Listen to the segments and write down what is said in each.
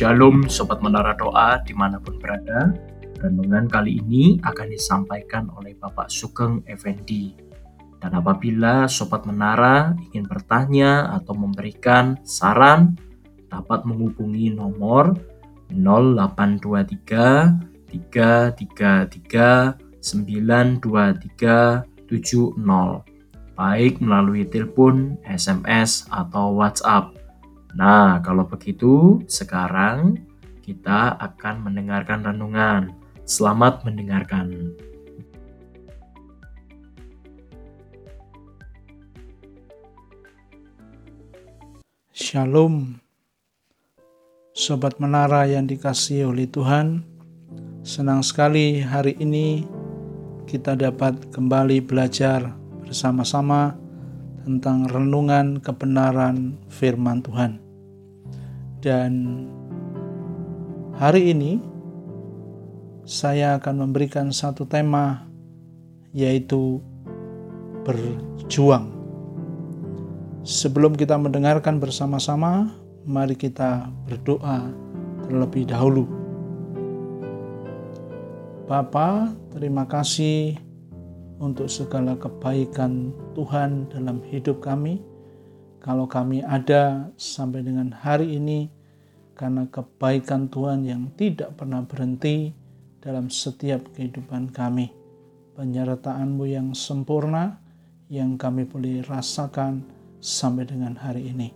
Shalom Sobat Menara Doa di mana pun berada. Renungan kali ini akan disampaikan oleh Bapak Sugeng Effendi. Dan apabila Sobat Menara ingin bertanya atau memberikan saran Dapat menghubungi nomor 0823 333 923 70 baik melalui telepon, SMS, atau WhatsApp Nah, kalau begitu, sekarang kita akan mendengarkan renungan. Selamat mendengarkan. Shalom, sobat menara yang dikasihi oleh Tuhan. Senang sekali hari ini kita dapat kembali belajar bersama-sama tentang renungan kebenaran firman Tuhan. Dan hari ini saya akan memberikan satu tema yaitu berjuang. Sebelum kita mendengarkan bersama-sama, mari kita berdoa terlebih dahulu. Bapa, terima kasih untuk segala kebaikan Tuhan dalam hidup kami. Kalau kami ada sampai dengan hari ini, karena kebaikan Tuhan yang tidak pernah berhenti dalam setiap kehidupan kami. Penyertaan-Mu yang sempurna yang kami boleh rasakan sampai dengan hari ini.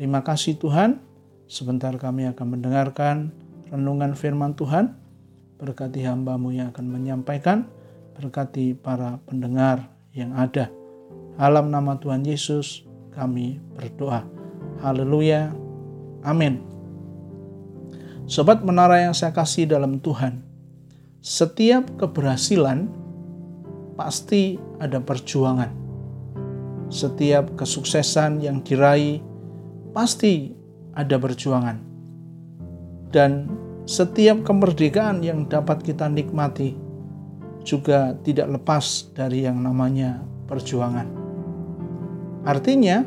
Terima kasih Tuhan. Sebentar kami akan mendengarkan renungan firman Tuhan. Berkati hambamu yang akan menyampaikan berkati para pendengar yang ada. Alam nama Tuhan Yesus kami berdoa. Haleluya. Amin. Sobat menara yang saya kasih dalam Tuhan, setiap keberhasilan pasti ada perjuangan. Setiap kesuksesan yang diraih pasti ada perjuangan. Dan setiap kemerdekaan yang dapat kita nikmati juga tidak lepas dari yang namanya perjuangan. Artinya,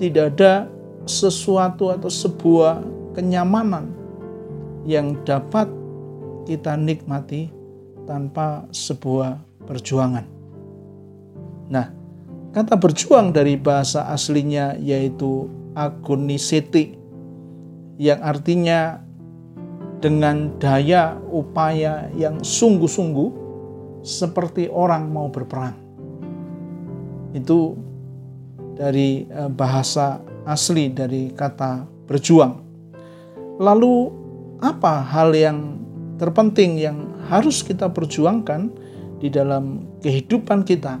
tidak ada sesuatu atau sebuah kenyamanan yang dapat kita nikmati tanpa sebuah perjuangan. Nah, kata berjuang dari bahasa aslinya yaitu agoniseti yang artinya dengan daya upaya yang sungguh-sungguh seperti orang mau berperang. Itu dari eh, bahasa asli dari kata berjuang. Lalu apa hal yang terpenting yang harus kita perjuangkan di dalam kehidupan kita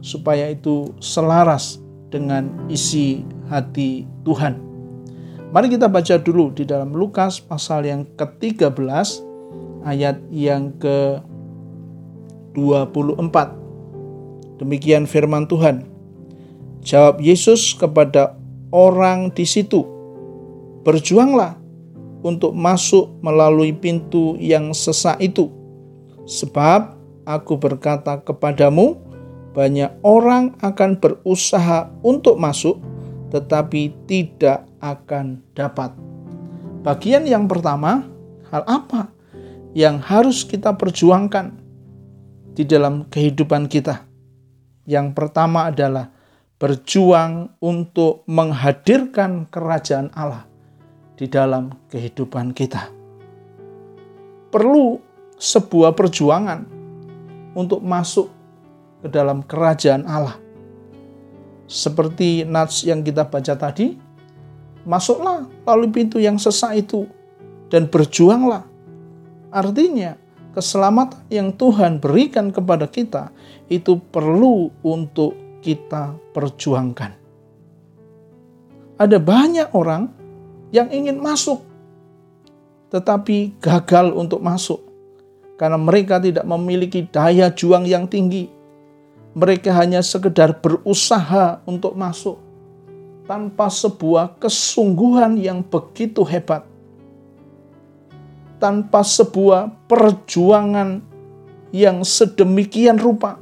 supaya itu selaras dengan isi hati Tuhan. Mari kita baca dulu di dalam Lukas pasal yang ke-13 ayat yang ke 24. Demikian firman Tuhan. Jawab Yesus kepada orang di situ, "Berjuanglah untuk masuk melalui pintu yang sesak itu, sebab aku berkata kepadamu, banyak orang akan berusaha untuk masuk, tetapi tidak akan dapat." Bagian yang pertama, hal apa yang harus kita perjuangkan di dalam kehidupan kita. Yang pertama adalah berjuang untuk menghadirkan kerajaan Allah di dalam kehidupan kita. Perlu sebuah perjuangan untuk masuk ke dalam kerajaan Allah. Seperti nats yang kita baca tadi, masuklah lalu pintu yang sesak itu dan berjuanglah. Artinya, keselamatan yang Tuhan berikan kepada kita itu perlu untuk kita perjuangkan. Ada banyak orang yang ingin masuk, tetapi gagal untuk masuk karena mereka tidak memiliki daya juang yang tinggi. Mereka hanya sekedar berusaha untuk masuk tanpa sebuah kesungguhan yang begitu hebat tanpa sebuah perjuangan yang sedemikian rupa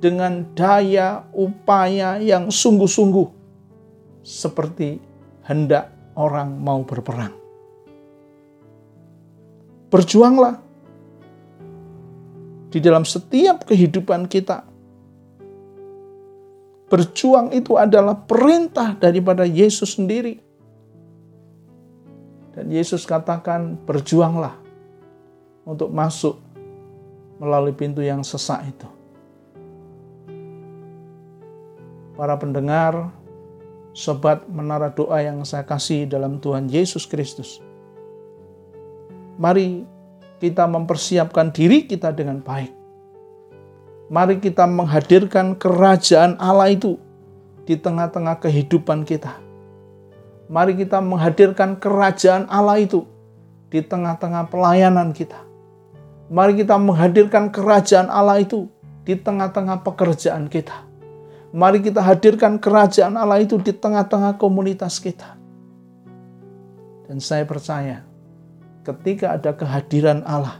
dengan daya upaya yang sungguh-sungguh seperti hendak orang mau berperang. Berjuanglah di dalam setiap kehidupan kita. Berjuang itu adalah perintah daripada Yesus sendiri. Yesus katakan, "Berjuanglah untuk masuk melalui pintu yang sesak itu." Para pendengar, sobat menara doa yang saya kasih dalam Tuhan Yesus Kristus. Mari kita mempersiapkan diri kita dengan baik. Mari kita menghadirkan kerajaan Allah itu di tengah-tengah kehidupan kita. Mari kita menghadirkan kerajaan Allah itu di tengah-tengah pelayanan kita. Mari kita menghadirkan kerajaan Allah itu di tengah-tengah pekerjaan kita. Mari kita hadirkan kerajaan Allah itu di tengah-tengah komunitas kita. Dan saya percaya ketika ada kehadiran Allah,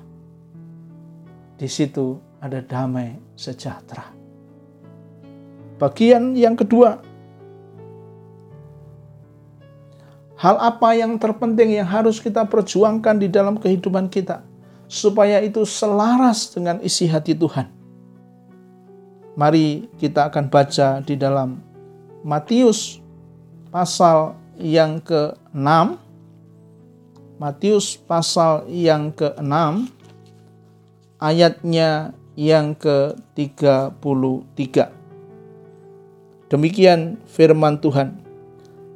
di situ ada damai sejahtera. Bagian yang kedua, hal apa yang terpenting yang harus kita perjuangkan di dalam kehidupan kita, supaya itu selaras dengan isi hati Tuhan. Mari kita akan baca di dalam Matius pasal yang ke-6 Matius pasal yang ke-6 ayatnya yang ke-33. Demikian firman Tuhan.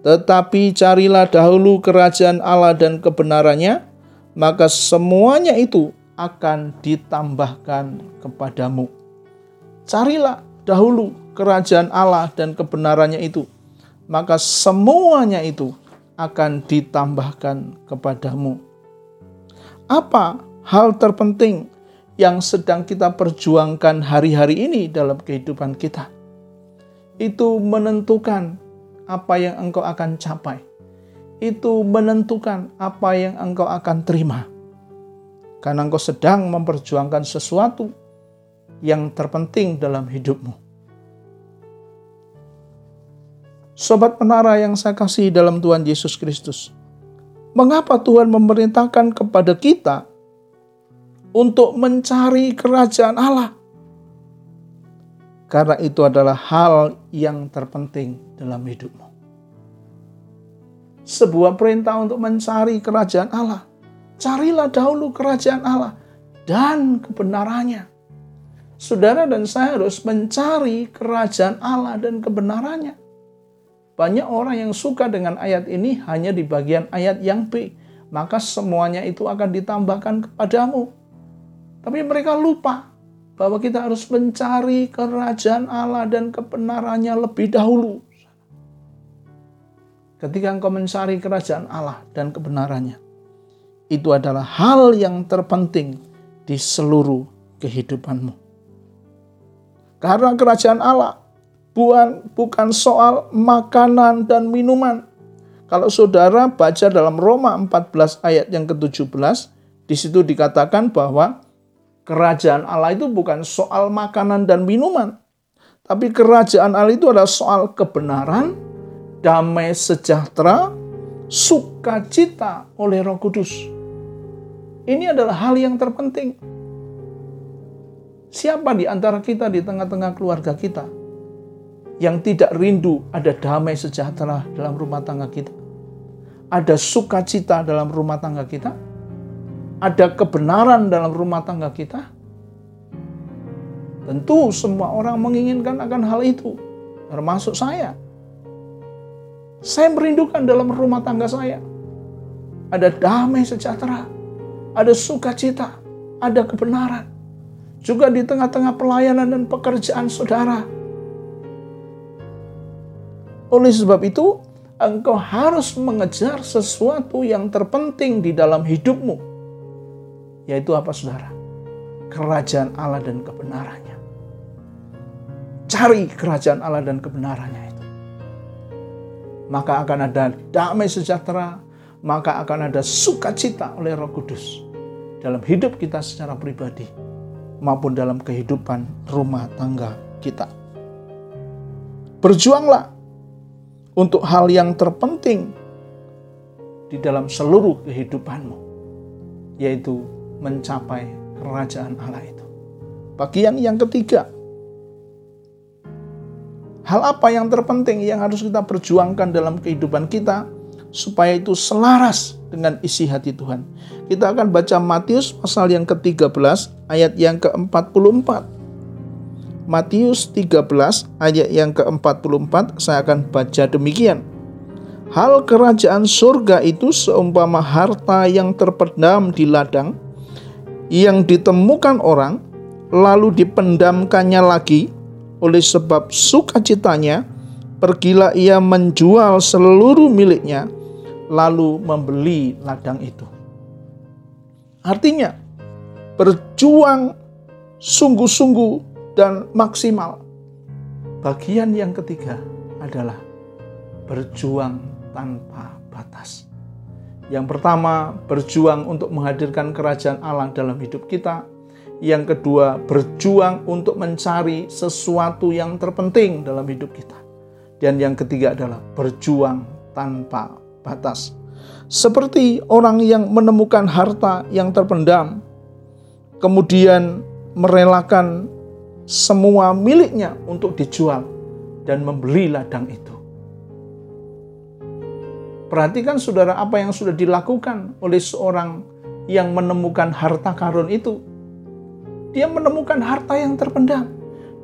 Tetapi carilah dahulu kerajaan Allah dan kebenarannya, maka semuanya itu akan ditambahkan kepadamu. Carilah dahulu kerajaan Allah dan kebenarannya itu, maka semuanya itu akan ditambahkan kepadamu. Apa hal terpenting yang sedang kita perjuangkan hari-hari ini dalam kehidupan kita? Itu menentukan apa yang engkau akan capai. Itu menentukan apa yang engkau akan terima. Karena engkau sedang memperjuangkan sesuatu yang terpenting dalam hidupmu. Sobat menara yang saya kasih dalam Tuhan Yesus Kristus. Mengapa Tuhan memerintahkan kepada kita untuk mencari kerajaan Allah? Karena itu adalah hal yang terpenting dalam hidupmu. Sebuah perintah untuk mencari kerajaan Allah. Carilah dahulu kerajaan Allah dan kebenarannya. Saudara dan saya harus mencari kerajaan Allah dan kebenarannya. Banyak orang yang suka dengan ayat ini hanya di bagian ayat yang B. Maka semuanya itu akan ditambahkan kepadamu. Tapi mereka lupa bahwa kita harus mencari kerajaan Allah dan kebenarannya lebih dahulu. Ketika engkau mencari kerajaan Allah dan kebenarannya, itu adalah hal yang terpenting di seluruh kehidupanmu. Karena kerajaan Allah bukan, bukan soal makanan dan minuman. Kalau saudara baca dalam Roma 14 ayat yang ke-17, di situ dikatakan bahwa kerajaan Allah itu bukan soal makanan dan minuman. Tapi kerajaan Allah itu adalah soal kebenaran, damai sejahtera, sukacita oleh roh kudus. Ini adalah hal yang terpenting. Siapa di antara kita di tengah-tengah keluarga kita yang tidak rindu ada damai sejahtera dalam rumah tangga kita. Ada sukacita dalam rumah tangga kita. Ada kebenaran dalam rumah tangga kita. Tentu semua orang menginginkan akan hal itu. Termasuk saya. Saya merindukan dalam rumah tangga saya. Ada damai sejahtera. Ada sukacita. Ada kebenaran. Juga di tengah-tengah pelayanan dan pekerjaan saudara oleh sebab itu, engkau harus mengejar sesuatu yang terpenting di dalam hidupmu. Yaitu apa saudara? Kerajaan Allah dan kebenarannya. Cari kerajaan Allah dan kebenarannya itu. Maka akan ada damai sejahtera, maka akan ada sukacita oleh roh kudus. Dalam hidup kita secara pribadi, maupun dalam kehidupan rumah tangga kita. Berjuanglah untuk hal yang terpenting di dalam seluruh kehidupanmu, yaitu mencapai kerajaan Allah itu. Bagian yang ketiga, hal apa yang terpenting yang harus kita perjuangkan dalam kehidupan kita supaya itu selaras dengan isi hati Tuhan. Kita akan baca Matius pasal yang ke-13 ayat yang ke-44. Matius 13 ayat yang ke-44 saya akan baca demikian. Hal kerajaan surga itu seumpama harta yang terpendam di ladang yang ditemukan orang lalu dipendamkannya lagi oleh sebab sukacitanya pergilah ia menjual seluruh miliknya lalu membeli ladang itu. Artinya berjuang sungguh-sungguh dan maksimal. Bagian yang ketiga adalah berjuang tanpa batas. Yang pertama, berjuang untuk menghadirkan kerajaan Allah dalam hidup kita. Yang kedua, berjuang untuk mencari sesuatu yang terpenting dalam hidup kita. Dan yang ketiga adalah berjuang tanpa batas. Seperti orang yang menemukan harta yang terpendam, kemudian merelakan semua miliknya untuk dijual dan membeli ladang itu. Perhatikan saudara apa yang sudah dilakukan oleh seorang yang menemukan harta karun itu. Dia menemukan harta yang terpendam.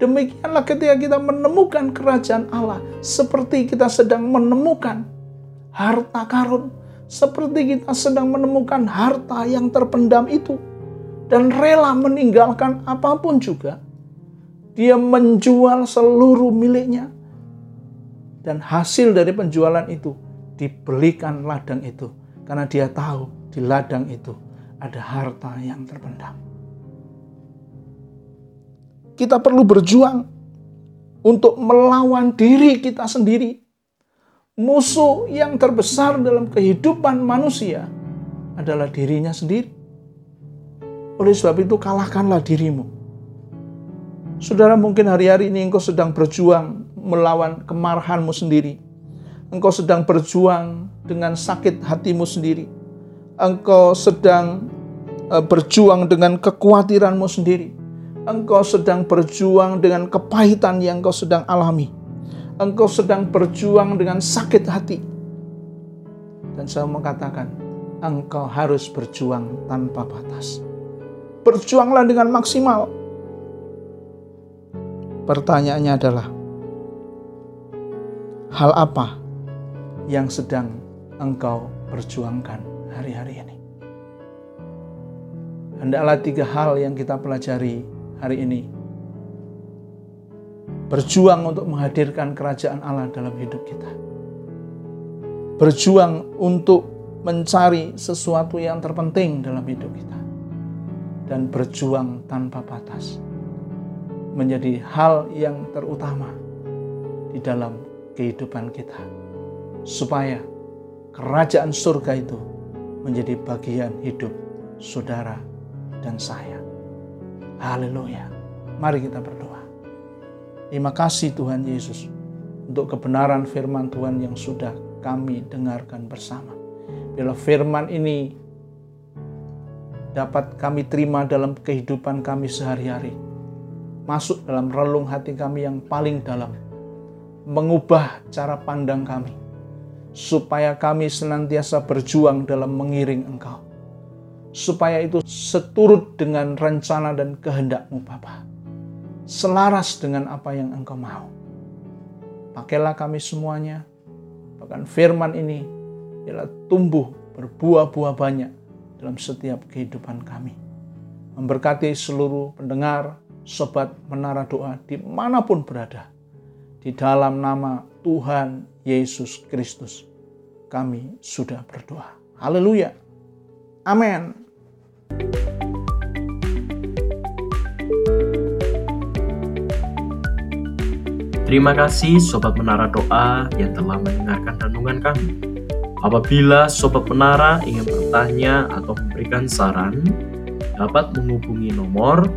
Demikianlah ketika kita menemukan kerajaan Allah, seperti kita sedang menemukan harta karun, seperti kita sedang menemukan harta yang terpendam itu, dan rela meninggalkan apa pun juga. Dia menjual seluruh miliknya, dan hasil dari penjualan itu dibelikan ladang itu karena dia tahu di ladang itu ada harta yang terpendam. Kita perlu berjuang untuk melawan diri kita sendiri. Musuh yang terbesar dalam kehidupan manusia adalah dirinya sendiri. Oleh sebab itu, kalahkanlah dirimu. Saudara, mungkin hari-hari ini engkau sedang berjuang melawan kemarahanmu sendiri engkau sedang berjuang dengan sakit hatimu sendiri. Engkau sedang eh, berjuang dengan kekhawatiranmu sendiri. Engkau sedang berjuang dengan kepahitan yang engkau sedang alami. Engkau sedang berjuang dengan sakit hati. Dan saya mengatakan, engkau harus berjuang tanpa batas. Berjuanglah dengan maksimal. Pertanyaannya adalah, hal apa yang sedang engkau perjuangkan hari-hari ini. Hendaklah tiga hal yang kita pelajari hari ini. Berjuang untuk menghadirkan kerajaan Allah dalam hidup kita. Berjuang untuk mencari sesuatu yang terpenting dalam hidup kita. Dan berjuang tanpa batas. Menjadi hal yang terutama di dalam kehidupan kita supaya kerajaan surga itu menjadi bagian hidup saudara dan saya. Haleluya. Mari kita berdoa. Terima kasih Tuhan Yesus untuk kebenaran firman Tuhan yang sudah kami dengarkan bersama. Bila firman ini dapat kami terima dalam kehidupan kami sehari-hari. Masuk dalam relung hati kami yang paling dalam. Mengubah cara pandang kami supaya kami senantiasa berjuang dalam mengiring Engkau. Supaya itu seturut dengan rencana dan kehendakmu Bapa. Selaras dengan apa yang Engkau mau. Pakailah kami semuanya, bahkan firman ini ialah tumbuh berbuah-buah banyak dalam setiap kehidupan kami. Memberkati seluruh pendengar, sobat menara doa di mana pun berada. Di dalam nama Tuhan Yesus Kristus, kami sudah berdoa. Haleluya. Amin. Terima kasih Sobat Menara Doa yang telah mendengarkan renungan kami. Apabila Sobat Menara ingin bertanya atau memberikan saran, dapat menghubungi nomor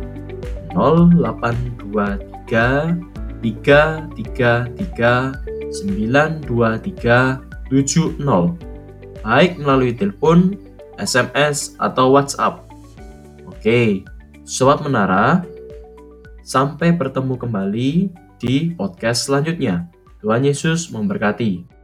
0823 333 92370 baik melalui telepon, SMS, atau WhatsApp. Oke, Sobat Menara, sampai bertemu kembali di podcast selanjutnya. Tuhan Yesus memberkati.